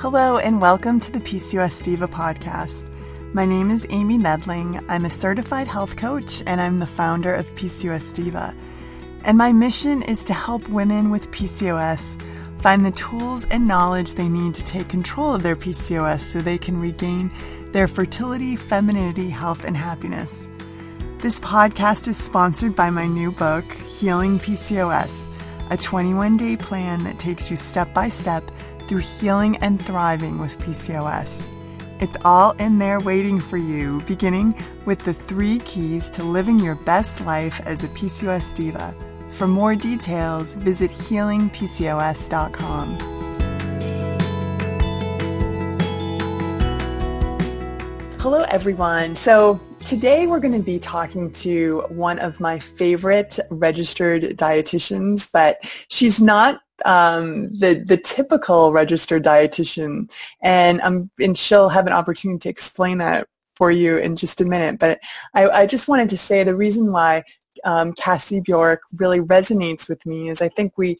Hello, and welcome to the PCOS Diva podcast. My name is Amy Medling. I'm a certified health coach, and I'm the founder of PCOS Diva. And my mission is to help women with PCOS find the tools and knowledge they need to take control of their PCOS so they can regain their fertility, femininity, health, and happiness. This podcast is sponsored by my new book, Healing PCOS, a 21 day plan that takes you step by step through healing and thriving with PCOS. It's all in there waiting for you, beginning with the three keys to living your best life as a PCOS diva. For more details, visit healingpcos.com. Hello, everyone. So, today we're going to be talking to one of my favorite registered dietitians, but she's not um, the the typical registered dietitian, and um, and she'll have an opportunity to explain that for you in just a minute. But I, I just wanted to say the reason why um, Cassie Bjork really resonates with me is I think we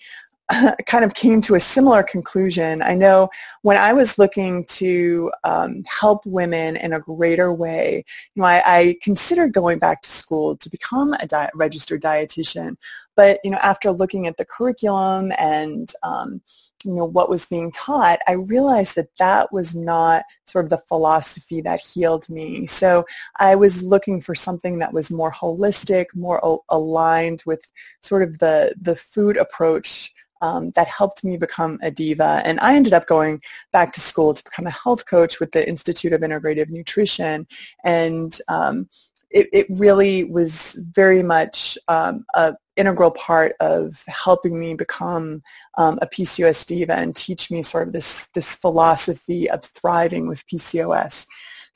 kind of came to a similar conclusion. I know when I was looking to um, help women in a greater way, you know, I, I considered going back to school to become a di- registered dietitian. But you know, after looking at the curriculum and um, you know what was being taught, I realized that that was not sort of the philosophy that healed me. So I was looking for something that was more holistic, more o- aligned with sort of the the food approach um, that helped me become a diva. And I ended up going back to school to become a health coach with the Institute of Integrative Nutrition. And um, it, it, really was very much um, an integral part of helping me become um, a PCOS diva and teach me sort of this, this philosophy of thriving with PCOS.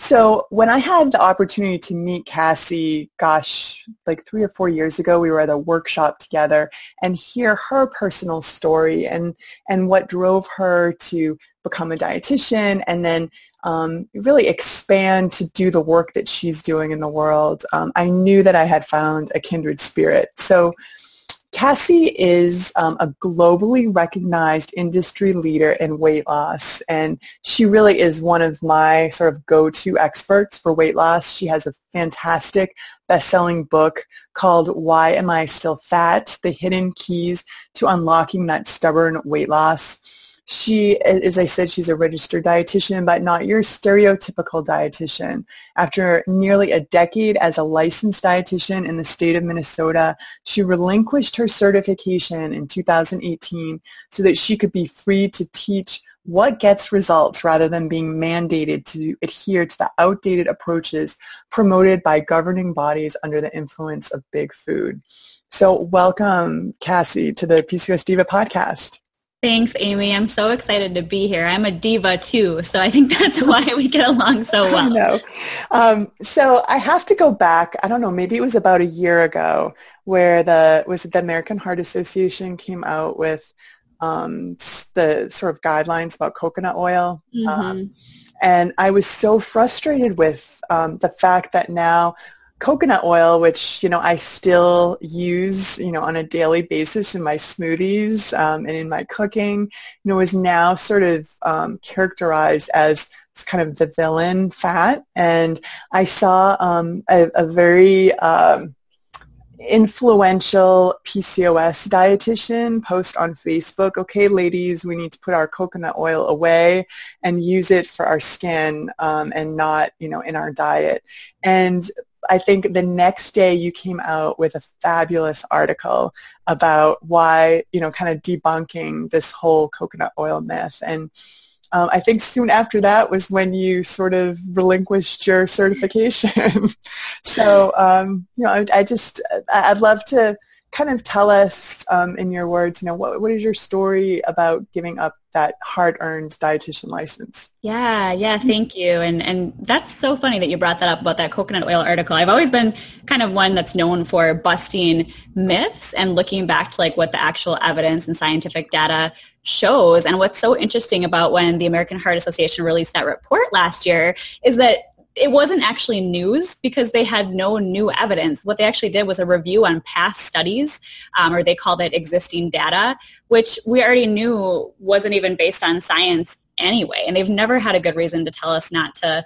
So when I had the opportunity to meet Cassie, gosh, like three or four years ago, we were at a workshop together and hear her personal story and, and what drove her to become a dietitian and then um, really expand to do the work that she's doing in the world. Um, I knew that I had found a kindred spirit. So Cassie is um, a globally recognized industry leader in weight loss, and she really is one of my sort of go-to experts for weight loss. She has a fantastic best-selling book called Why Am I Still Fat? The Hidden Keys to Unlocking That Stubborn Weight Loss she, as I said, she's a registered dietitian, but not your stereotypical dietitian. After nearly a decade as a licensed dietitian in the state of Minnesota, she relinquished her certification in 2018 so that she could be free to teach what gets results rather than being mandated to adhere to the outdated approaches promoted by governing bodies under the influence of big food. So welcome, Cassie, to the PCOS Diva podcast. Thanks, Amy. I'm so excited to be here. I'm a diva too, so I think that's why we get along so well. I know. Um, so I have to go back. I don't know. Maybe it was about a year ago where the was it the American Heart Association came out with um, the sort of guidelines about coconut oil. Mm-hmm. Um, and I was so frustrated with um, the fact that now coconut oil, which, you know, I still use, you know, on a daily basis in my smoothies um, and in my cooking, you know, is now sort of um, characterized as kind of the villain fat. And I saw um, a, a, very um, influential PCOS dietitian post on Facebook, okay, ladies, we need to put our coconut oil away and use it for our skin um, and not, you know, in our diet. And I think the next day you came out with a fabulous article about why, you know, kind of debunking this whole coconut oil myth. And um, I think soon after that was when you sort of relinquished your certification. so, um, you know, I, I just, I'd love to kind of tell us um, in your words, you know, what, what is your story about giving up that hard-earned dietitian license? Yeah, yeah, thank you. And and that's so funny that you brought that up about that coconut oil article. I've always been kind of one that's known for busting myths and looking back to like what the actual evidence and scientific data shows. And what's so interesting about when the American Heart Association released that report last year is that it wasn't actually news because they had no new evidence. What they actually did was a review on past studies, um, or they called it existing data, which we already knew wasn't even based on science anyway. And they've never had a good reason to tell us not to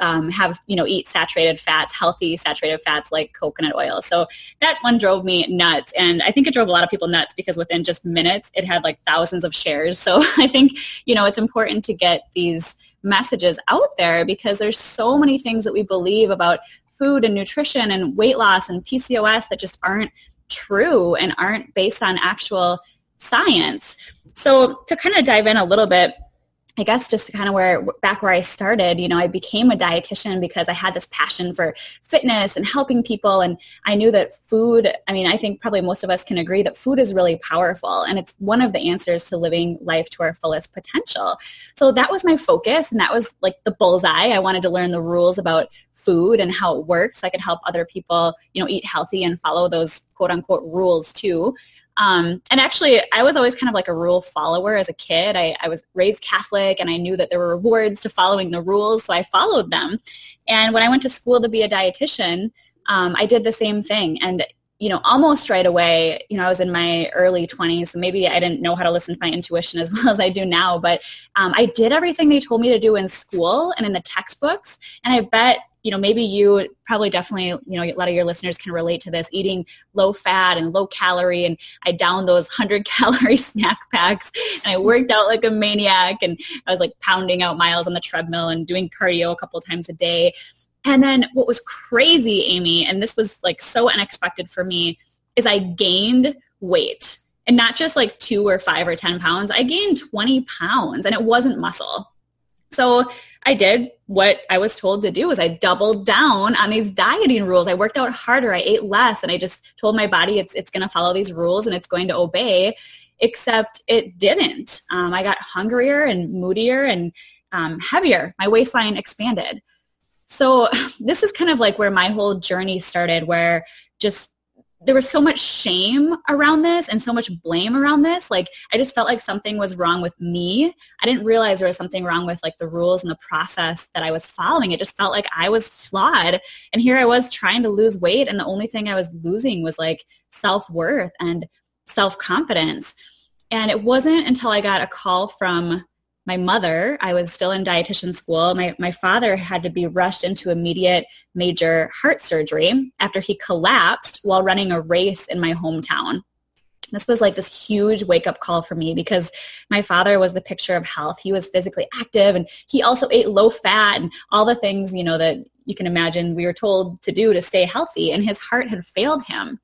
um, have you know eat saturated fats, healthy saturated fats like coconut oil. So that one drove me nuts, and I think it drove a lot of people nuts because within just minutes it had like thousands of shares. So I think you know it's important to get these messages out there because there's so many things that we believe about food and nutrition and weight loss and PCOS that just aren't true and aren't based on actual science. So to kind of dive in a little bit, I guess just kind of where back where I started, you know, I became a dietitian because I had this passion for fitness and helping people and I knew that food, I mean, I think probably most of us can agree that food is really powerful and it's one of the answers to living life to our fullest potential. So that was my focus and that was like the bullseye. I wanted to learn the rules about food and how it works. I could help other people, you know, eat healthy and follow those quote unquote rules too. Um, and actually, I was always kind of like a rule follower as a kid. I, I, was raised Catholic, and I knew that there were rewards to following the rules, so I followed them. And when I went to school to be a dietitian, um, I did the same thing. And you know, almost right away, you know, I was in my early 20s, so maybe I didn't know how to listen to my intuition as well as I do now, but um, I did everything they told me to do in school and in the textbooks. And I bet you know, maybe you probably definitely, you know, a lot of your listeners can relate to this, eating low fat and low calorie. And I downed those 100 calorie snack packs and I worked out like a maniac and I was like pounding out miles on the treadmill and doing cardio a couple times a day. And then what was crazy, Amy, and this was like so unexpected for me, is I gained weight. And not just like two or five or 10 pounds. I gained 20 pounds and it wasn't muscle. So I did what I was told to do was I doubled down on these dieting rules. I worked out harder. I ate less and I just told my body it's, it's going to follow these rules and it's going to obey, except it didn't. Um, I got hungrier and moodier and um, heavier. My waistline expanded. So this is kind of like where my whole journey started where just there was so much shame around this and so much blame around this. Like I just felt like something was wrong with me. I didn't realize there was something wrong with like the rules and the process that I was following. It just felt like I was flawed. And here I was trying to lose weight and the only thing I was losing was like self-worth and self-confidence. And it wasn't until I got a call from my mother, I was still in dietitian school. My, my father had to be rushed into immediate major heart surgery after he collapsed while running a race in my hometown. This was like this huge wake up call for me because my father was the picture of health. He was physically active and he also ate low fat and all the things, you know, that you can imagine we were told to do to stay healthy and his heart had failed him.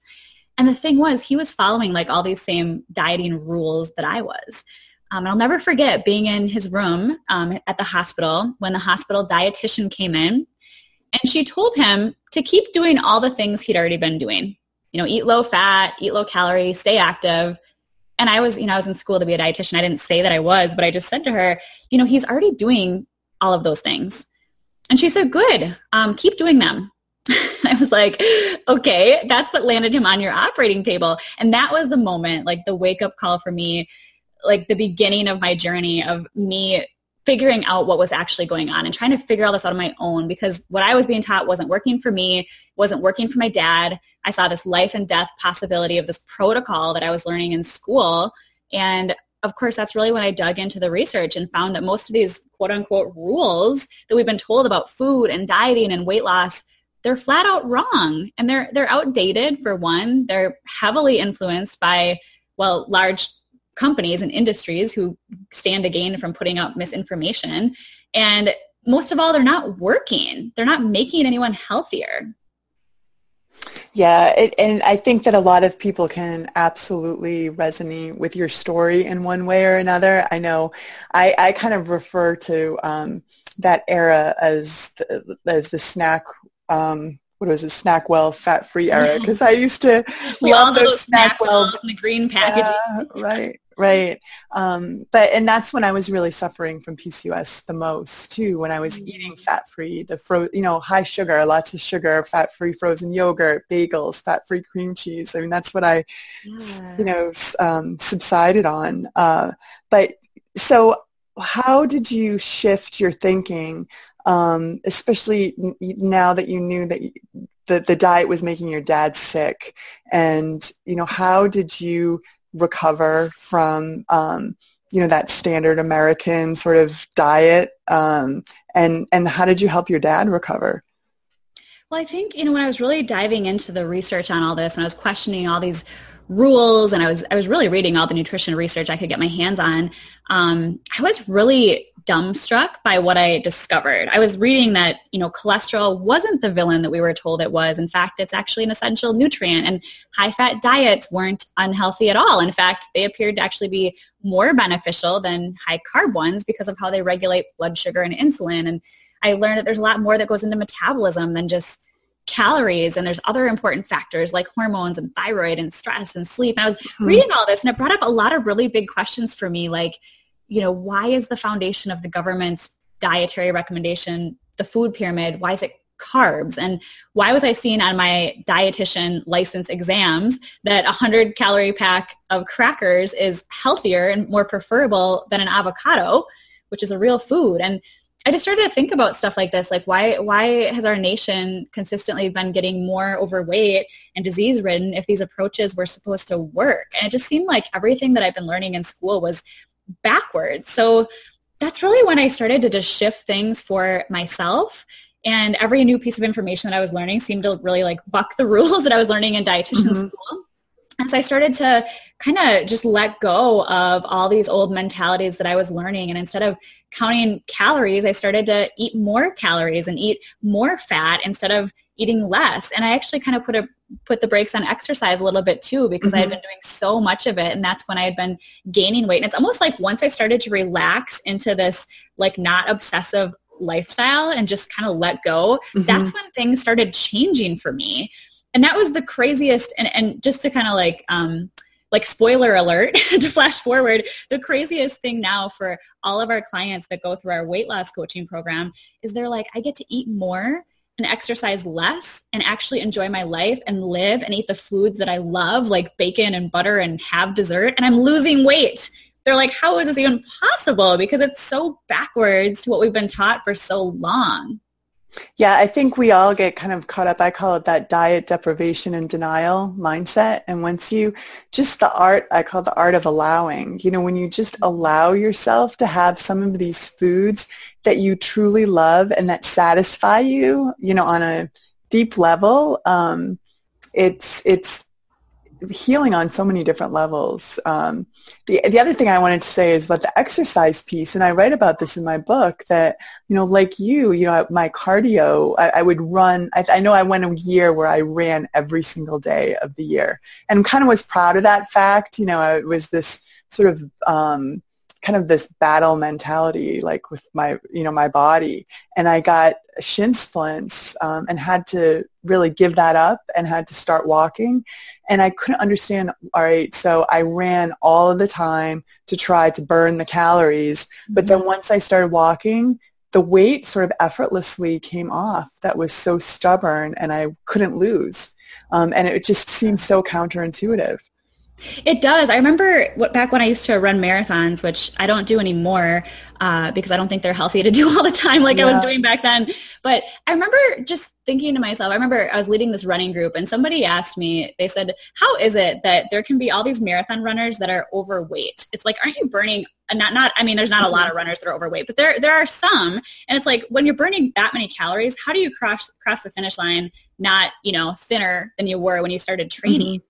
And the thing was, he was following like all these same dieting rules that I was. Um, I'll never forget being in his room um, at the hospital when the hospital dietitian came in and she told him to keep doing all the things he'd already been doing. You know, eat low fat, eat low calorie, stay active. And I was, you know, I was in school to be a dietitian. I didn't say that I was, but I just said to her, you know, he's already doing all of those things. And she said, good, um, keep doing them. I was like, okay, that's what landed him on your operating table. And that was the moment, like the wake up call for me like the beginning of my journey of me figuring out what was actually going on and trying to figure all this out on my own because what I was being taught wasn't working for me, wasn't working for my dad. I saw this life and death possibility of this protocol that I was learning in school. And of course, that's really when I dug into the research and found that most of these quote unquote rules that we've been told about food and dieting and weight loss, they're flat out wrong. And they're, they're outdated for one. They're heavily influenced by, well, large companies and industries who stand to gain from putting out misinformation. And most of all, they're not working. They're not making anyone healthier. Yeah, it, and I think that a lot of people can absolutely resonate with your story in one way or another. I know I, I kind of refer to um, that era as the, as the snack um, what was it, Snackwell fat free era because I used to love those Snackwell in the green packaging. Yeah, right, right. Um, but and that's when I was really suffering from PCOS the most too. When I was mm-hmm. eating fat free, the fro, you know, high sugar, lots of sugar, fat free frozen yogurt, bagels, fat free cream cheese. I mean, that's what I, yeah. you know, um, subsided on. Uh, but so, how did you shift your thinking? um, especially now that you knew that you, the, the diet was making your dad sick. And, you know, how did you recover from um, you know, that standard American sort of diet? Um, and, and how did you help your dad recover? Well, I think, you know, when I was really diving into the research on all this, when I was questioning all these rules and I was I was really reading all the nutrition research I could get my hands on. Um, I was really dumbstruck by what I discovered. I was reading that you know cholesterol wasn't the villain that we were told it was. In fact, it's actually an essential nutrient, and high fat diets weren't unhealthy at all. In fact, they appeared to actually be more beneficial than high carb ones because of how they regulate blood sugar and insulin. And I learned that there's a lot more that goes into metabolism than just calories and there's other important factors like hormones and thyroid and stress and sleep. And I was mm-hmm. reading all this and it brought up a lot of really big questions for me like, you know, why is the foundation of the government's dietary recommendation the food pyramid? Why is it carbs? And why was I seeing on my dietitian license exams that a 100 calorie pack of crackers is healthier and more preferable than an avocado, which is a real food? And I just started to think about stuff like this, like why why has our nation consistently been getting more overweight and disease ridden if these approaches were supposed to work? And it just seemed like everything that I've been learning in school was backwards. So that's really when I started to just shift things for myself. And every new piece of information that I was learning seemed to really like buck the rules that I was learning in dietitian mm-hmm. school. And so I started to kind of just let go of all these old mentalities that I was learning. And instead of counting calories, I started to eat more calories and eat more fat instead of eating less. And I actually kind of put a put the brakes on exercise a little bit too because mm-hmm. I had mm-hmm. been doing so much of it and that's when I had been gaining weight. And it's almost like once I started to relax into this like not obsessive lifestyle and just kind of let go, mm-hmm. that's when things started changing for me and that was the craziest and, and just to kind of like um, like spoiler alert to flash forward the craziest thing now for all of our clients that go through our weight loss coaching program is they're like i get to eat more and exercise less and actually enjoy my life and live and eat the foods that i love like bacon and butter and have dessert and i'm losing weight they're like how is this even possible because it's so backwards to what we've been taught for so long yeah, I think we all get kind of caught up. I call it that diet deprivation and denial mindset. And once you just the art, I call the art of allowing, you know, when you just allow yourself to have some of these foods that you truly love and that satisfy you, you know, on a deep level, um, it's, it's healing on so many different levels. Um, the the other thing I wanted to say is about the exercise piece, and I write about this in my book. That you know, like you, you know, my cardio, I, I would run. I, I, know I went a year where I ran every single day of the year, and kind of was proud of that fact. You know, it was this sort of um, kind of this battle mentality, like with my, you know, my body. And I got shin splints um, and had to really give that up and had to start walking. And I couldn't understand, all right, so I ran all of the time to try to burn the calories. But then mm-hmm. once I started walking, the weight sort of effortlessly came off that was so stubborn and I couldn't lose. Um, and it just seemed so counterintuitive. It does. I remember what, back when I used to run marathons, which I don't do anymore uh, because I don't think they're healthy to do all the time like yeah. I was doing back then. But I remember just thinking to myself, I remember I was leading this running group and somebody asked me, they said, how is it that there can be all these marathon runners that are overweight? It's like, aren't you burning, not, not, I mean, there's not a lot of runners that are overweight, but there, there are some. And it's like, when you're burning that many calories, how do you cross, cross the finish line not, you know, thinner than you were when you started training? Mm-hmm.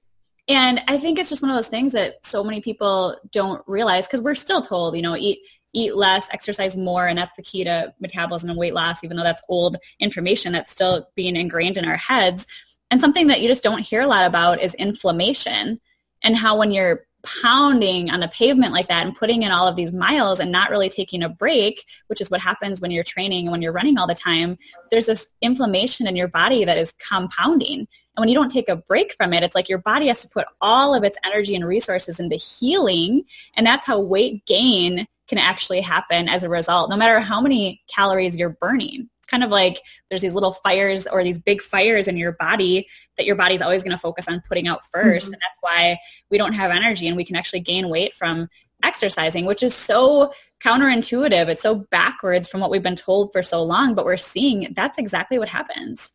And I think it's just one of those things that so many people don't realize because we're still told, you know, eat eat less, exercise more, and that's the key to metabolism and weight loss, even though that's old information that's still being ingrained in our heads. And something that you just don't hear a lot about is inflammation and how when you're pounding on the pavement like that and putting in all of these miles and not really taking a break, which is what happens when you're training and when you're running all the time, there's this inflammation in your body that is compounding. And when you don't take a break from it, it's like your body has to put all of its energy and resources into healing. And that's how weight gain can actually happen as a result, no matter how many calories you're burning. Kind of like there's these little fires or these big fires in your body that your body's always going to focus on putting out 1st mm-hmm. And that's why we don't have energy and we can actually gain weight from exercising, which is so counterintuitive. It's so backwards from what we've been told for so long, but we're seeing that's exactly what happens.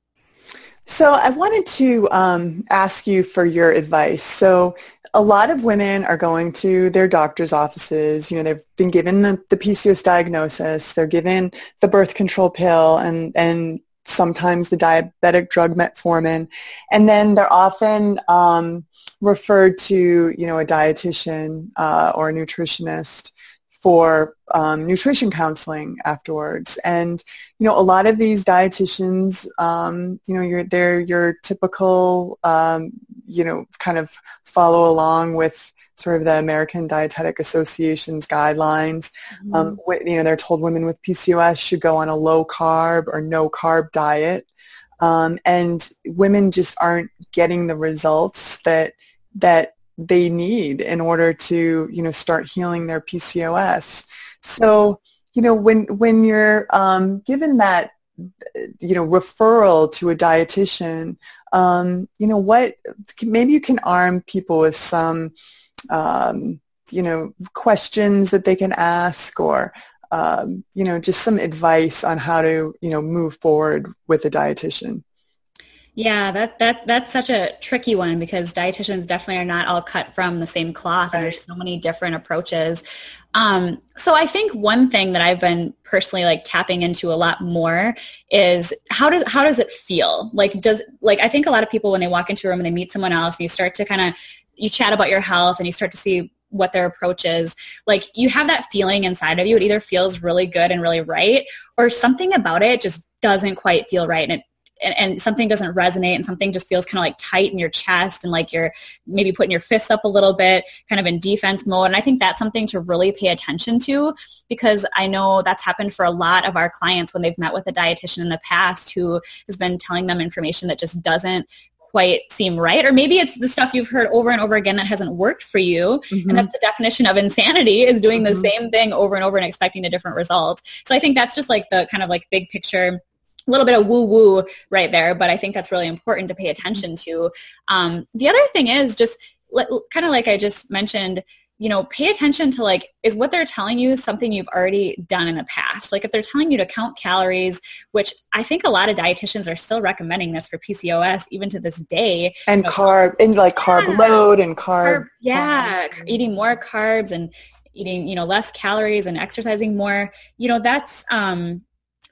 So I wanted to um, ask you for your advice. So a lot of women are going to their doctor's offices. You know, they've been given the, the PCOS diagnosis. They're given the birth control pill and, and sometimes the diabetic drug metformin. And then they're often um, referred to, you know, a dietitian uh, or a nutritionist for um, nutrition counseling afterwards. And, you know, a lot of these dietitians, um, you know, you're, they're your typical, um, you know, kind of follow along with sort of the American Dietetic Association's guidelines. Mm-hmm. Um, you know, they're told women with PCOS should go on a low carb or no carb diet. Um, and women just aren't getting the results that that they need in order to, you know, start healing their PCOS. So, you know, when when you're um, given that, you know, referral to a dietitian, um, you know, what maybe you can arm people with some, um, you know, questions that they can ask or um, you know, just some advice on how to, you know, move forward with a dietitian. Yeah, that that that's such a tricky one because dietitians definitely are not all cut from the same cloth. Right. And there's so many different approaches. Um, so I think one thing that I've been personally like tapping into a lot more is how does how does it feel? Like does like I think a lot of people when they walk into a room and they meet someone else, you start to kind of you chat about your health and you start to see what their approach is like you have that feeling inside of you it either feels really good and really right or something about it just doesn't quite feel right and it and, and something doesn't resonate and something just feels kind of like tight in your chest and like you're maybe putting your fists up a little bit, kind of in defense mode. And I think that's something to really pay attention to because I know that's happened for a lot of our clients when they've met with a dietitian in the past who has been telling them information that just doesn't quite seem right or maybe it's the stuff you've heard over and over again that hasn't worked for you mm-hmm. and that's the definition of insanity is doing mm-hmm. the same thing over and over and expecting a different result so i think that's just like the kind of like big picture a little bit of woo woo right there, but I think that's really important to pay attention to. Um, the other thing is just kind of like I just mentioned, you know, pay attention to like, is what they're telling you something you've already done in the past? Like if they're telling you to count calories, which I think a lot of dietitians are still recommending this for PCOS even to this day. And you know, carb, and like carb yeah, load and carb. carb yeah, carb. eating more carbs and eating, you know, less calories and exercising more. You know, that's, um,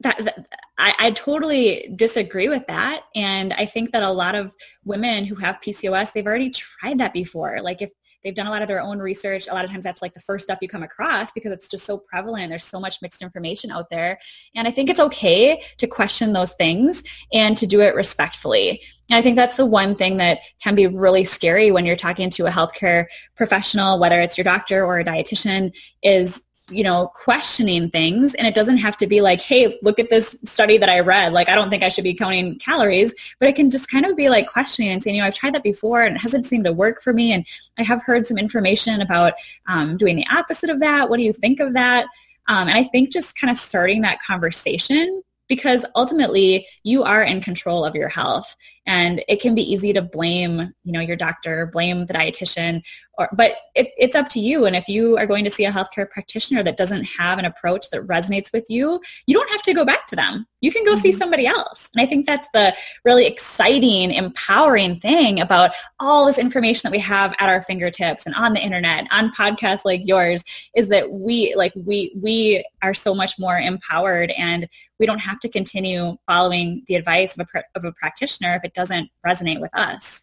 that, that I, I, totally disagree with that. And I think that a lot of women who have PCOS, they've already tried that before. Like if they've done a lot of their own research, a lot of times that's like the first stuff you come across because it's just so prevalent. There's so much mixed information out there. And I think it's okay to question those things and to do it respectfully. And I think that's the one thing that can be really scary when you're talking to a healthcare professional, whether it's your doctor or a dietitian, is you know, questioning things. And it doesn't have to be like, hey, look at this study that I read. Like, I don't think I should be counting calories. But it can just kind of be like questioning and saying, you know, I've tried that before and it hasn't seemed to work for me. And I have heard some information about um, doing the opposite of that. What do you think of that? Um, and I think just kind of starting that conversation because ultimately you are in control of your health and it can be easy to blame you know your doctor blame the dietitian or, but it, it's up to you. And if you are going to see a healthcare practitioner that doesn't have an approach that resonates with you you don't have to go back to them. You can go mm-hmm. see somebody else. And i think that's the really exciting empowering thing about all this information that we have at our fingertips and on the internet on podcasts like yours is that we like we we are so much more empowered and we don't have to continue following the advice of a, of a practitioner if it doesn't resonate with us.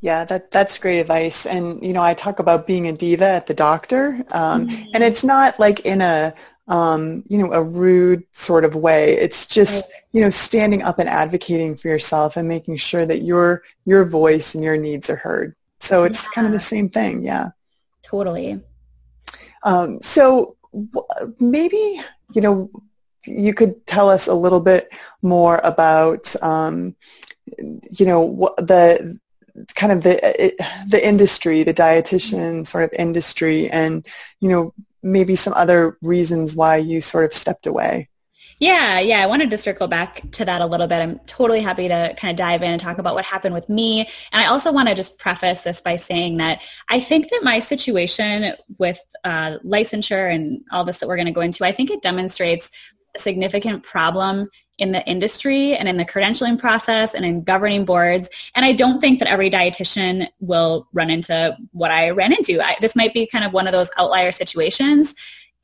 Yeah, that that's great advice. And you know, I talk about being a diva at the doctor, um, mm-hmm. and it's not like in a um, you know a rude sort of way. It's just you know standing up and advocating for yourself and making sure that your your voice and your needs are heard. So it's yeah. kind of the same thing. Yeah, totally. Um, so w- maybe you know you could tell us a little bit more about, um, you know, the kind of the the industry, the dietitian sort of industry, and you know, maybe some other reasons why you sort of stepped away. Yeah, yeah. I wanted to circle back to that a little bit. I'm totally happy to kind of dive in and talk about what happened with me. And I also want to just preface this by saying that I think that my situation with uh, licensure and all this that we're going to go into, I think it demonstrates a significant problem in the industry and in the credentialing process and in governing boards. And I don't think that every dietitian will run into what I ran into. I, this might be kind of one of those outlier situations.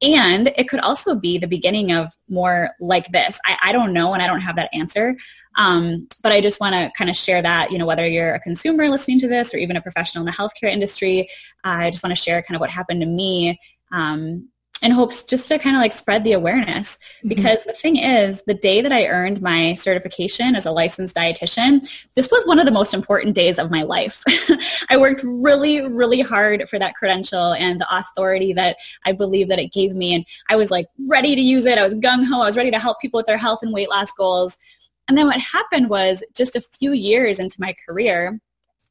And it could also be the beginning of more like this. I, I don't know and I don't have that answer. Um, but I just want to kind of share that, you know, whether you're a consumer listening to this or even a professional in the healthcare industry, uh, I just want to share kind of what happened to me um, in hopes just to kind of like spread the awareness. Mm-hmm. Because mm-hmm. the thing is, the day that I earned my certification as a licensed dietitian, this was one of the most important days of my life. I worked really, really hard for that credential and the authority that I believe that it gave me. And I was like ready to use it. I was gung-ho. I was ready to help people with their health and weight loss goals. And then what happened was just a few years into my career,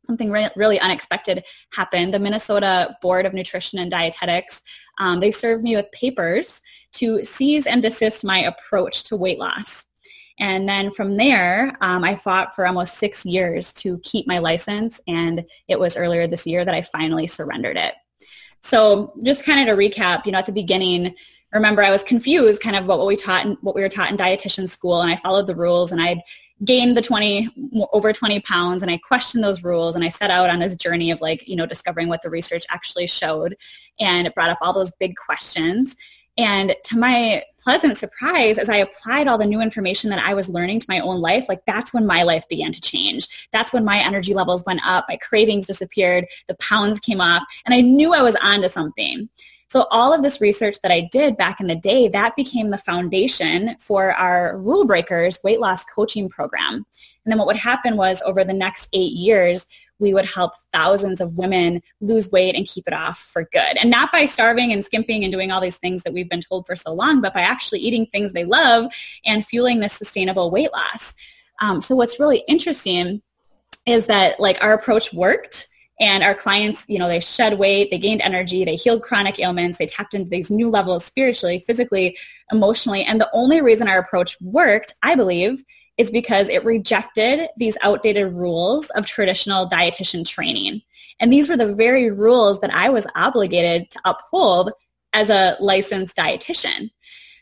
something re- really unexpected happened. The Minnesota Board of Nutrition and Dietetics, um, they served me with papers to seize and desist my approach to weight loss. And then from there, um, I fought for almost six years to keep my license. And it was earlier this year that I finally surrendered it. So just kind of to recap, you know, at the beginning, remember I was confused kind of about what we taught and what we were taught in dietitian school. And I followed the rules and I'd gained the 20 over 20 pounds and i questioned those rules and i set out on this journey of like you know discovering what the research actually showed and it brought up all those big questions. And to my pleasant surprise as i applied all the new information that i was learning to my own life like that's when my life began to change. That's when my energy levels went up my cravings disappeared the pounds came off and i knew i was onto something so all of this research that I did back in the day, that became the foundation for our Rule Breakers weight loss coaching program. And then what would happen was over the next eight years, we would help thousands of women lose weight and keep it off for good. And not by starving and skimping and doing all these things that we've been told for so long, but by actually eating things they love and fueling this sustainable weight loss. Um, so what's really interesting is that like our approach worked and our clients, you know, they shed weight, they gained energy, they healed chronic ailments, they tapped into these new levels spiritually, physically, emotionally. And the only reason our approach worked, I believe, is because it rejected these outdated rules of traditional dietitian training. And these were the very rules that I was obligated to uphold as a licensed dietitian.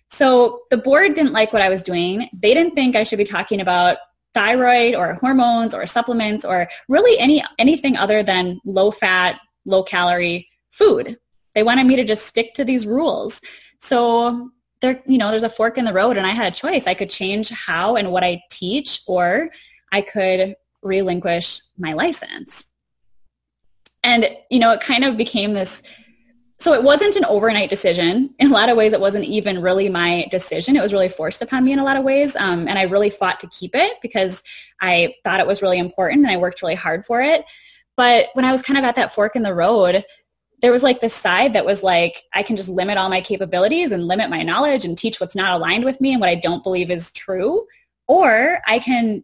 So the board didn't like what I was doing. They didn't think I should be talking about thyroid or hormones or supplements or really any anything other than low fat, low calorie food. They wanted me to just stick to these rules. So there, you know, there's a fork in the road and I had a choice. I could change how and what I teach or I could relinquish my license. And, you know, it kind of became this so it wasn't an overnight decision. In a lot of ways, it wasn't even really my decision. It was really forced upon me in a lot of ways. Um, and I really fought to keep it because I thought it was really important and I worked really hard for it. But when I was kind of at that fork in the road, there was like this side that was like, I can just limit all my capabilities and limit my knowledge and teach what's not aligned with me and what I don't believe is true. Or I can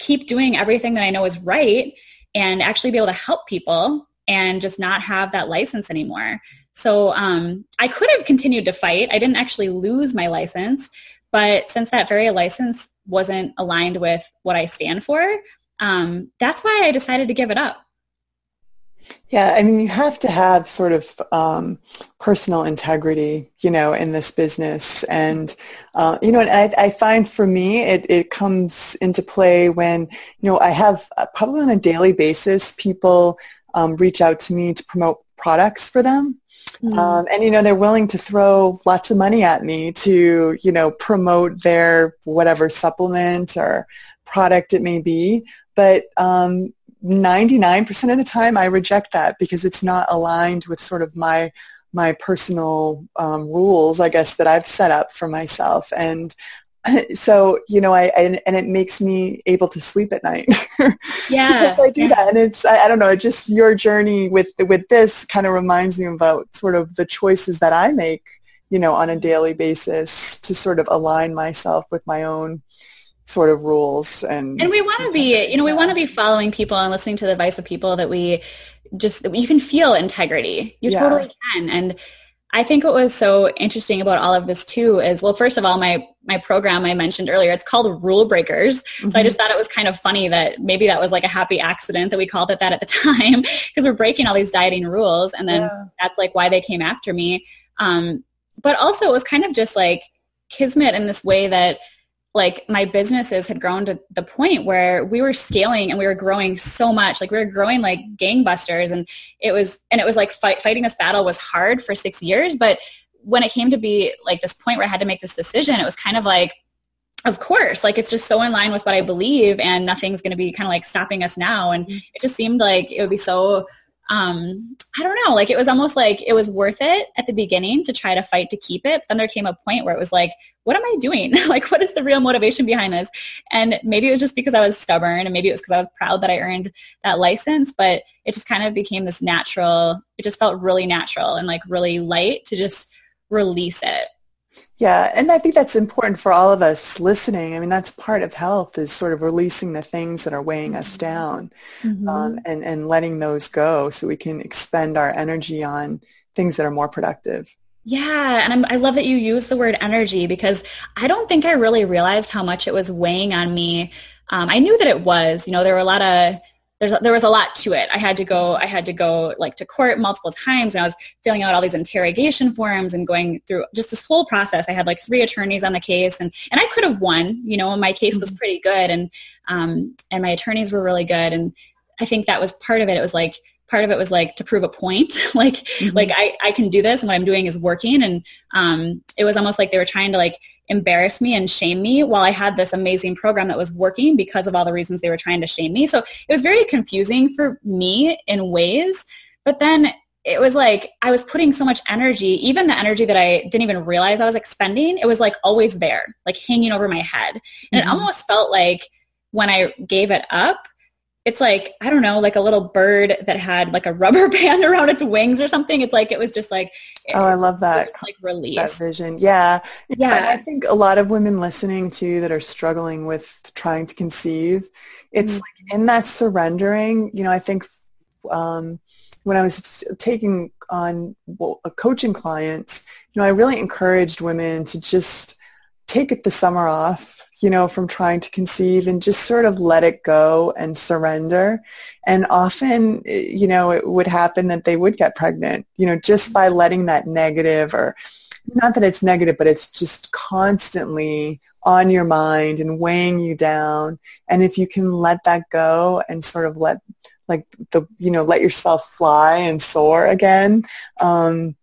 keep doing everything that I know is right and actually be able to help people and just not have that license anymore. So um, I could have continued to fight. I didn't actually lose my license, but since that very license wasn't aligned with what I stand for, um, that's why I decided to give it up. Yeah, I mean, you have to have sort of um, personal integrity, you know, in this business. And, uh, you know, and I, I, find for me, it, it comes into play when, you know, I have uh, probably on a daily basis, people um, reach out to me to promote products for them. Mm. Um, and, you know, they're willing to throw lots of money at me to, you know, promote their whatever supplement or product it may be. But um, 99% of the time I reject that because it's not aligned with sort of my my personal um, rules, I guess, that I've set up for myself. And so you know I, I, and it makes me able to sleep at night yeah i do yeah. that and it's I, I, don't know just your journey with with this kind of reminds me about sort of the choices that i make you know on a daily basis to sort of align myself with my own sort of rules and and we want to be you know we want to be following people and listening to the advice of people that we just you can feel integrity you yeah. totally can and I think what was so interesting about all of this too is, well, first of all, my my program I mentioned earlier, it's called Rule Breakers. Mm-hmm. So I just thought it was kind of funny that maybe that was like a happy accident that we called it that at the time because we're breaking all these dieting rules, and then yeah. that's like why they came after me. Um, but also, it was kind of just like kismet in this way that like my businesses had grown to the point where we were scaling and we were growing so much like we were growing like gangbusters and it was and it was like fight, fighting this battle was hard for six years but when it came to be like this point where i had to make this decision it was kind of like of course like it's just so in line with what i believe and nothing's going to be kind of like stopping us now and mm-hmm. it just seemed like it would be so um, I don't know, like it was almost like it was worth it at the beginning to try to fight to keep it. But then there came a point where it was like, what am I doing? like, what is the real motivation behind this? And maybe it was just because I was stubborn and maybe it was because I was proud that I earned that license, but it just kind of became this natural, it just felt really natural and like really light to just release it. Yeah, and I think that's important for all of us listening. I mean, that's part of health is sort of releasing the things that are weighing us mm-hmm. down mm-hmm. um, and, and letting those go so we can expend our energy on things that are more productive. Yeah, and I'm, i love that you use the word energy because I don't think I really realized how much it was weighing on me. Um, I knew that it was. You know, there were a lot of there's there was a lot to it. I had to go I had to go like to court multiple times and I was filling out all these interrogation forms and going through just this whole process. I had like three attorneys on the case and and I could have won, you know, my case was mm-hmm. pretty good and um and my attorneys were really good and I think that was part of it. It was like part of it was like to prove a point like mm-hmm. like I, I can do this and what i'm doing is working and um, it was almost like they were trying to like embarrass me and shame me while i had this amazing program that was working because of all the reasons they were trying to shame me so it was very confusing for me in ways but then it was like I was putting so much energy, even the energy that I didn't even realize I was expending, it was like always there, like hanging over my head. And mm-hmm. it almost felt like when I gave it up, it's like I don't know, like a little bird that had like a rubber band around its wings or something. It's like it was just like oh, I love that just, like release that vision. Yeah, yeah. I think a lot of women listening to that are struggling with trying to conceive, it's mm-hmm. like in that surrendering. You know, I think um, when I was taking on well, coaching clients, you know, I really encouraged women to just take it the summer off you know, from trying to conceive and just sort of let it go and surrender. And often, you know, it would happen that they would get pregnant, you know, just by letting that negative or not that it's negative, but it's just constantly on your mind and weighing you down. And if you can let that go and sort of let like the, you know, let yourself fly and soar again, um,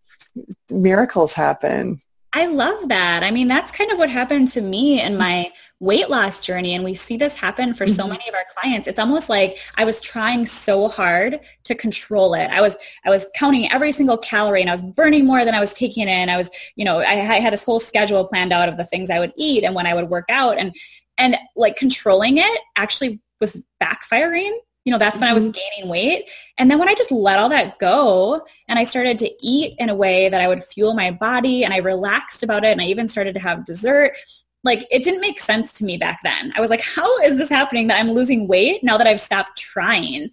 miracles happen. I love that. I mean, that's kind of what happened to me in my weight loss journey. And we see this happen for mm-hmm. so many of our clients. It's almost like I was trying so hard to control it. I was, I was counting every single calorie and I was burning more than I was taking in. I was, you know, I, I had this whole schedule planned out of the things I would eat and when I would work out and, and like controlling it actually was backfiring you know, that's when I was mm-hmm. gaining weight. And then when I just let all that go and I started to eat in a way that I would fuel my body and I relaxed about it and I even started to have dessert, like it didn't make sense to me back then. I was like, how is this happening that I'm losing weight now that I've stopped trying?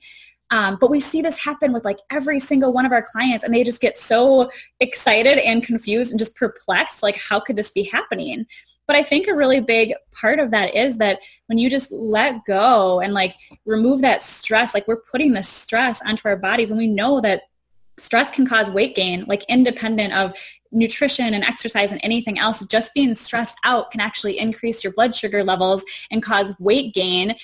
Um, but we see this happen with like every single one of our clients and they just get so excited and confused and just perplexed like how could this be happening but I think a really big part of that is that when you just let go and like remove that stress, like we're putting the stress onto our bodies and we know that stress can cause weight gain, like independent of nutrition and exercise and anything else. Just being stressed out can actually increase your blood sugar levels and cause weight gain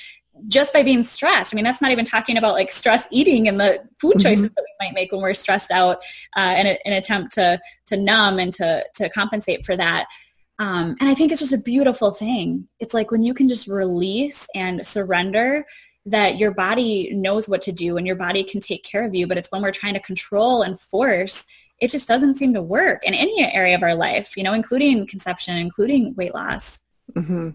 just by being stressed. I mean, that's not even talking about like stress eating and the food choices mm-hmm. that we might make when we're stressed out uh, in, a, an attempt to, to numb and to, to compensate for that. Um, and I think it's just a beautiful thing. It's like when you can just release and surrender that your body knows what to do and your body can take care of you. But it's when we're trying to control and force, it just doesn't seem to work in any area of our life, you know, including conception, including weight loss. Mm-hmm.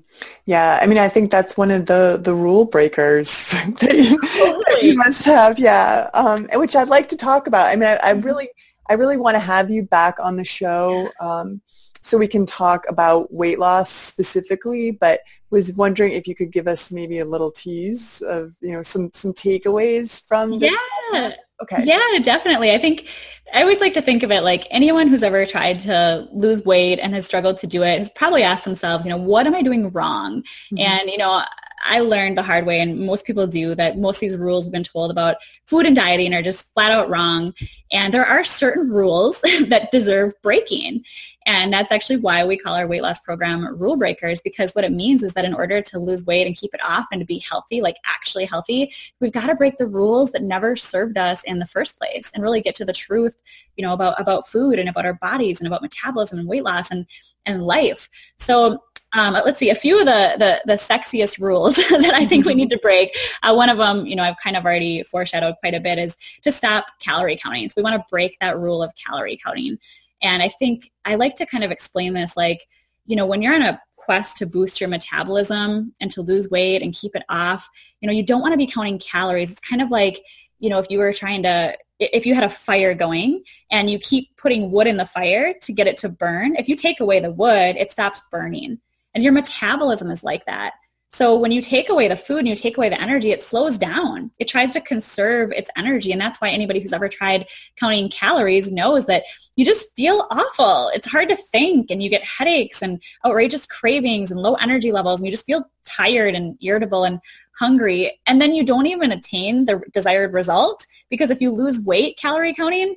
Yeah, I mean, I think that's one of the the rule breakers that, you, totally. that you must have. Yeah, um, which I'd like to talk about. I mean, I, I mm-hmm. really, I really want to have you back on the show. Um, so we can talk about weight loss specifically, but was wondering if you could give us maybe a little tease of, you know, some, some takeaways from this. Yeah. Okay. Yeah, definitely. I think I always like to think of it like anyone who's ever tried to lose weight and has struggled to do it has probably asked themselves, you know, what am I doing wrong? Mm-hmm. And, you know, I learned the hard way, and most people do, that most of these rules we've been told about food and dieting are just flat out wrong. And there are certain rules that deserve breaking. And that's actually why we call our weight loss program rule breakers because what it means is that in order to lose weight and keep it off and to be healthy, like actually healthy, we've got to break the rules that never served us in the first place and really get to the truth, you know, about, about food and about our bodies and about metabolism and weight loss and, and life. So um, let's see, a few of the, the, the sexiest rules that I think we need to break. Uh, one of them, you know, I've kind of already foreshadowed quite a bit is to stop calorie counting. So we want to break that rule of calorie counting. And I think I like to kind of explain this like, you know, when you're on a quest to boost your metabolism and to lose weight and keep it off, you know, you don't want to be counting calories. It's kind of like, you know, if you were trying to if you had a fire going and you keep putting wood in the fire to get it to burn, if you take away the wood, it stops burning. And your metabolism is like that. So when you take away the food and you take away the energy, it slows down. It tries to conserve its energy. And that's why anybody who's ever tried counting calories knows that you just feel awful. It's hard to think and you get headaches and outrageous cravings and low energy levels and you just feel tired and irritable and hungry. And then you don't even attain the desired result because if you lose weight calorie counting,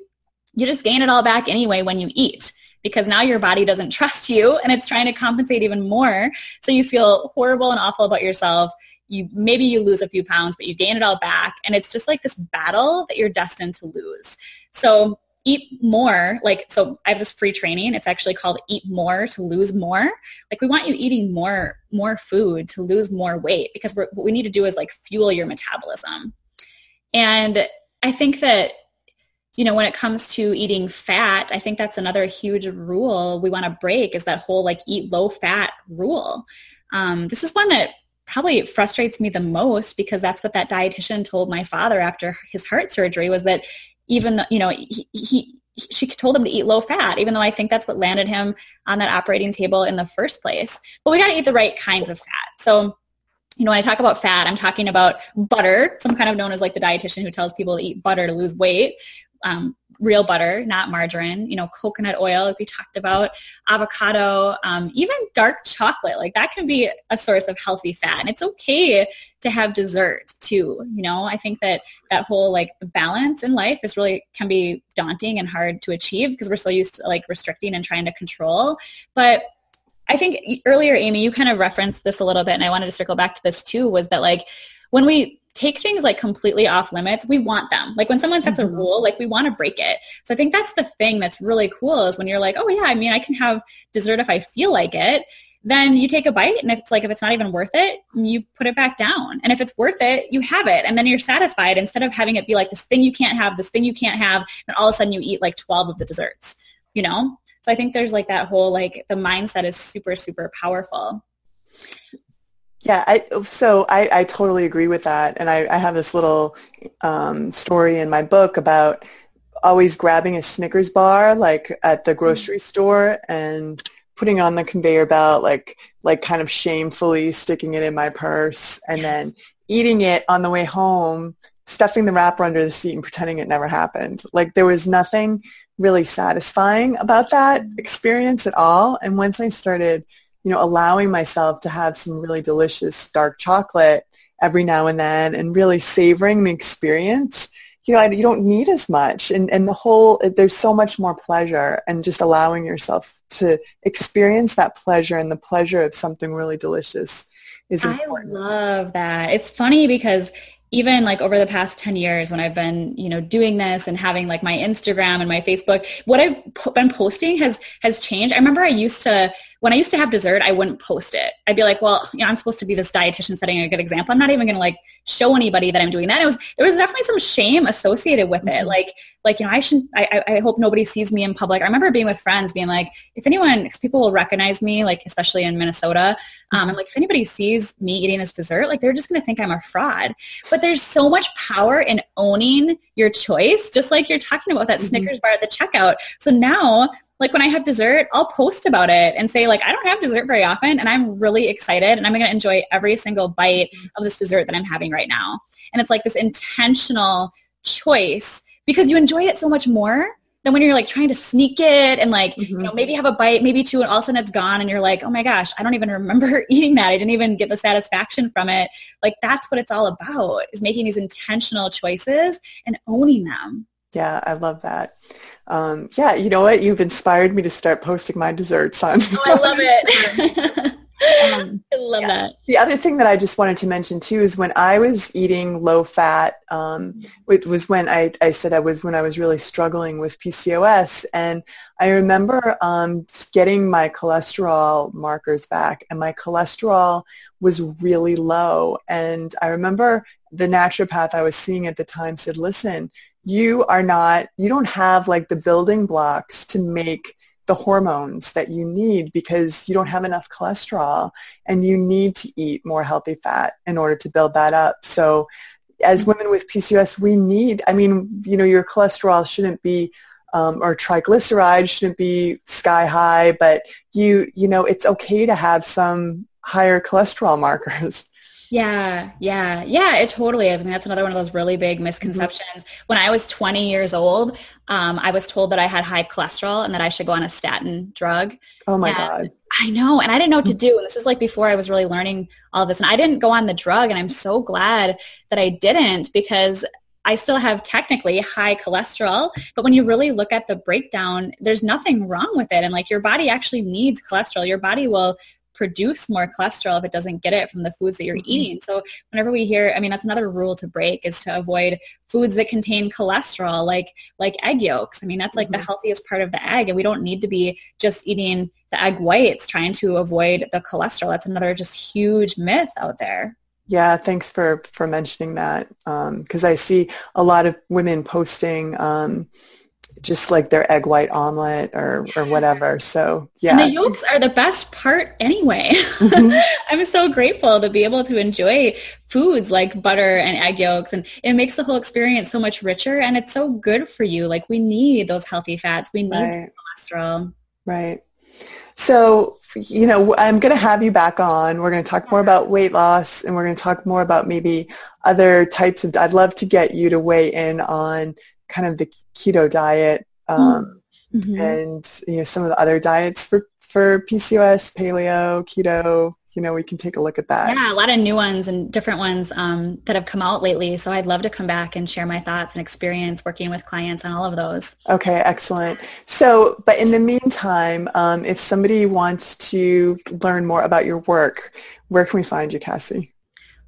you just gain it all back anyway when you eat because now your body doesn't trust you and it's trying to compensate even more. So you feel horrible and awful about yourself. You maybe you lose a few pounds, but you gain it all back. And it's just like this battle that you're destined to lose. So eat more like so i have this free training it's actually called eat more to lose more like we want you eating more more food to lose more weight because what we need to do is like fuel your metabolism and i think that you know, when it comes to eating fat, I think that's another huge rule we want to break is that whole like eat low fat rule. Um, this is one that probably frustrates me the most because that's what that dietitian told my father after his heart surgery was that even though, you know, he, he she told him to eat low fat, even though I think that's what landed him on that operating table in the first place. But we got to eat the right kinds of fat. So you know, when I talk about fat, I'm talking about butter. So I'm kind of known as like the dietitian who tells people to eat butter to lose weight um, real butter, not margarine, you know, coconut oil, like we talked about, avocado, um, even dark chocolate, like that can be a source of healthy fat. And it's okay to have dessert too. You know, I think that that whole like balance in life is really can be daunting and hard to achieve because we're so used to like restricting and trying to control. But I think earlier, Amy, you kind of referenced this a little bit and I wanted to circle back to this too, was that like when we take things like completely off limits, we want them. Like when someone sets mm-hmm. a rule, like we want to break it. So I think that's the thing that's really cool is when you're like, oh yeah, I mean, I can have dessert if I feel like it. Then you take a bite and if it's like, if it's not even worth it, you put it back down. And if it's worth it, you have it. And then you're satisfied instead of having it be like this thing you can't have, this thing you can't have. And all of a sudden you eat like 12 of the desserts, you know? So I think there's like that whole, like the mindset is super, super powerful. Yeah, I, so I, I totally agree with that. And I, I have this little um, story in my book about always grabbing a Snickers bar like at the grocery mm-hmm. store and putting on the conveyor belt, like like kind of shamefully sticking it in my purse and yes. then eating it on the way home, stuffing the wrapper under the seat and pretending it never happened. Like there was nothing really satisfying about that experience at all. And once I started you know, allowing myself to have some really delicious dark chocolate every now and then and really savoring the experience, you know, you don't need as much. And, and the whole, there's so much more pleasure and just allowing yourself to experience that pleasure and the pleasure of something really delicious is important. I love that. It's funny because even like over the past 10 years when I've been, you know, doing this and having like my Instagram and my Facebook, what I've been posting has, has changed. I remember I used to, when I used to have dessert, I wouldn't post it. I'd be like, well, you know, I'm supposed to be this dietitian setting a good example. I'm not even going to like show anybody that I'm doing that. It was, there was definitely some shame associated with it. Like, like, you know, I shouldn't, I, I hope nobody sees me in public. I remember being with friends being like, if anyone, people will recognize me, like, especially in Minnesota. Um, I'm like, if anybody sees me eating this dessert, like, they're just going to think I'm a fraud. But there's so much power in owning your choice, just like you're talking about that mm-hmm. Snickers bar at the checkout. So now like when I have dessert, I'll post about it and say like, I don't have dessert very often and I'm really excited and I'm going to enjoy every single bite of this dessert that I'm having right now. And it's like this intentional choice because you enjoy it so much more than when you're like trying to sneak it and like, mm-hmm. you know, maybe have a bite, maybe two, and all of a sudden it's gone and you're like, oh my gosh, I don't even remember eating that. I didn't even get the satisfaction from it. Like that's what it's all about is making these intentional choices and owning them. Yeah, I love that. um, yeah, you know what? You've inspired me to start posting my desserts on. Oh, I love it. Um, I love yeah. that. The other thing that I just wanted to mention too is when I was eating low fat, um, it was when I, I said I was when I was really struggling with PCOS. And I remember um, getting my cholesterol markers back and my cholesterol was really low. And I remember the naturopath I was seeing at the time said, listen, you are not, you don't have like the building blocks to make the hormones that you need because you don't have enough cholesterol and you need to eat more healthy fat in order to build that up. So as women with PCOS, we need, I mean, you know, your cholesterol shouldn't be um, or triglycerides shouldn't be sky high, but you, you know, it's okay to have some higher cholesterol markers. Yeah, yeah, yeah, it totally is. I mean, that's another one of those really big misconceptions. Mm-hmm. When I was 20 years old, um, I was told that I had high cholesterol and that I should go on a statin drug. Oh my and God. I know. And I didn't know what to do. And this is like before I was really learning all this. And I didn't go on the drug. And I'm so glad that I didn't because I still have technically high cholesterol, but when you really look at the breakdown, there's nothing wrong with it. And like your body actually needs cholesterol. Your body will produce more cholesterol if it doesn't get it from the foods that you're mm-hmm. eating. So whenever we hear, I mean, that's another rule to break is to avoid foods that contain cholesterol, like like egg yolks. I mean, that's like mm-hmm. the healthiest part of the egg, and we don't need to be just eating the egg whites trying to avoid the cholesterol. That's another just huge myth out there. Yeah, thanks for for mentioning that because um, I see a lot of women posting. Um, just like their egg white omelet or, or whatever. So yeah. And the yolks are the best part anyway. Mm-hmm. I'm so grateful to be able to enjoy foods like butter and egg yolks and it makes the whole experience so much richer and it's so good for you. Like we need those healthy fats. We need right. cholesterol. Right. So, you know, I'm going to have you back on. We're going to talk more about weight loss and we're going to talk more about maybe other types of, I'd love to get you to weigh in on kind of the keto diet um, mm-hmm. and you know some of the other diets for for PCOS, paleo, keto. You know, we can take a look at that. Yeah, a lot of new ones and different ones um, that have come out lately. So I'd love to come back and share my thoughts and experience working with clients on all of those. Okay, excellent. So, but in the meantime, um, if somebody wants to learn more about your work, where can we find you, Cassie?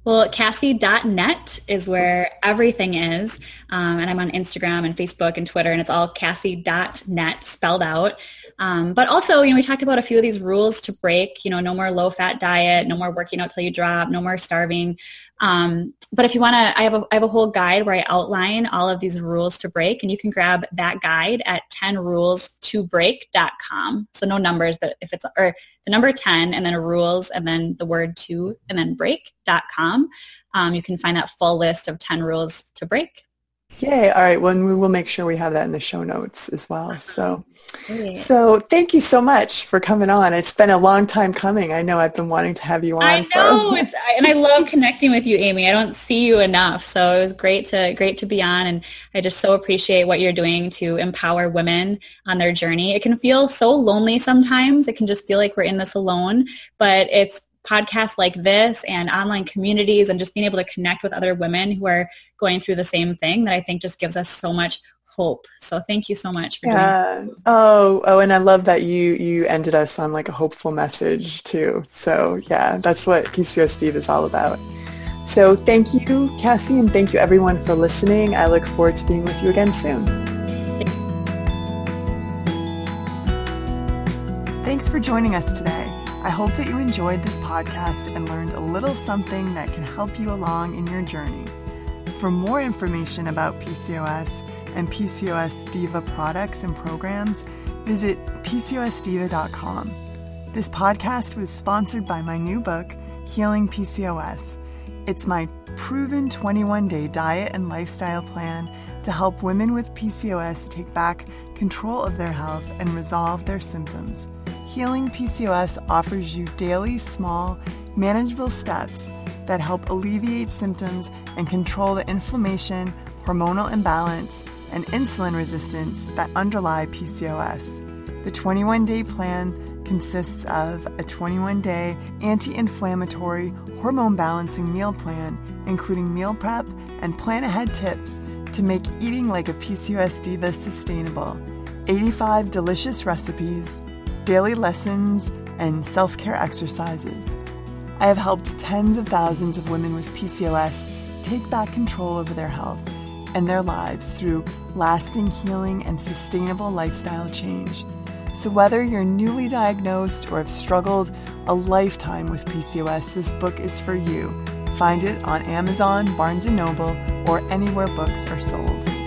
Well, Cassie.net is where everything is. Um, and I'm on Instagram and Facebook and Twitter, and it's all Cassie.net spelled out. Um, but also, you know, we talked about a few of these rules to break, you know, no more low-fat diet, no more working out till you drop, no more starving. Um, but if you want to, I have a, I have a whole guide where I outline all of these rules to break, and you can grab that guide at 10rules2break.com. So no numbers, but if it's, or the number 10 and then rules and then the word two and then break.com. Um, you can find that full list of 10 rules to break. Yay. All right. Well, we will make sure we have that in the show notes as well. Uh-huh. So so thank you so much for coming on. It's been a long time coming. I know I've been wanting to have you on. I know, for... and I love connecting with you, Amy. I don't see you enough, so it was great to great to be on, and I just so appreciate what you're doing to empower women on their journey. It can feel so lonely sometimes. It can just feel like we're in this alone, but it's podcasts like this and online communities and just being able to connect with other women who are going through the same thing that I think just gives us so much hope. So thank you so much for yeah. doing Oh, oh, and I love that you you ended us on like a hopeful message too. So yeah, that's what PCOS Diva is all about. So thank you, Cassie, and thank you everyone for listening. I look forward to being with you again soon. Thanks for joining us today. I hope that you enjoyed this podcast and learned a little something that can help you along in your journey. For more information about PCOS, and PCOS Diva products and programs, visit PCOSDiva.com. This podcast was sponsored by my new book, Healing PCOS. It's my proven 21 day diet and lifestyle plan to help women with PCOS take back control of their health and resolve their symptoms. Healing PCOS offers you daily, small, manageable steps that help alleviate symptoms and control the inflammation, hormonal imbalance, and insulin resistance that underlie PCOS. The 21 day plan consists of a 21 day anti inflammatory hormone balancing meal plan, including meal prep and plan ahead tips to make eating like a PCOS diva sustainable. 85 delicious recipes, daily lessons, and self care exercises. I have helped tens of thousands of women with PCOS take back control over their health and their lives through lasting healing and sustainable lifestyle change. So, whether you're newly diagnosed or have struggled a lifetime with PCOS, this book is for you. Find it on Amazon, Barnes & Noble, or anywhere books are sold.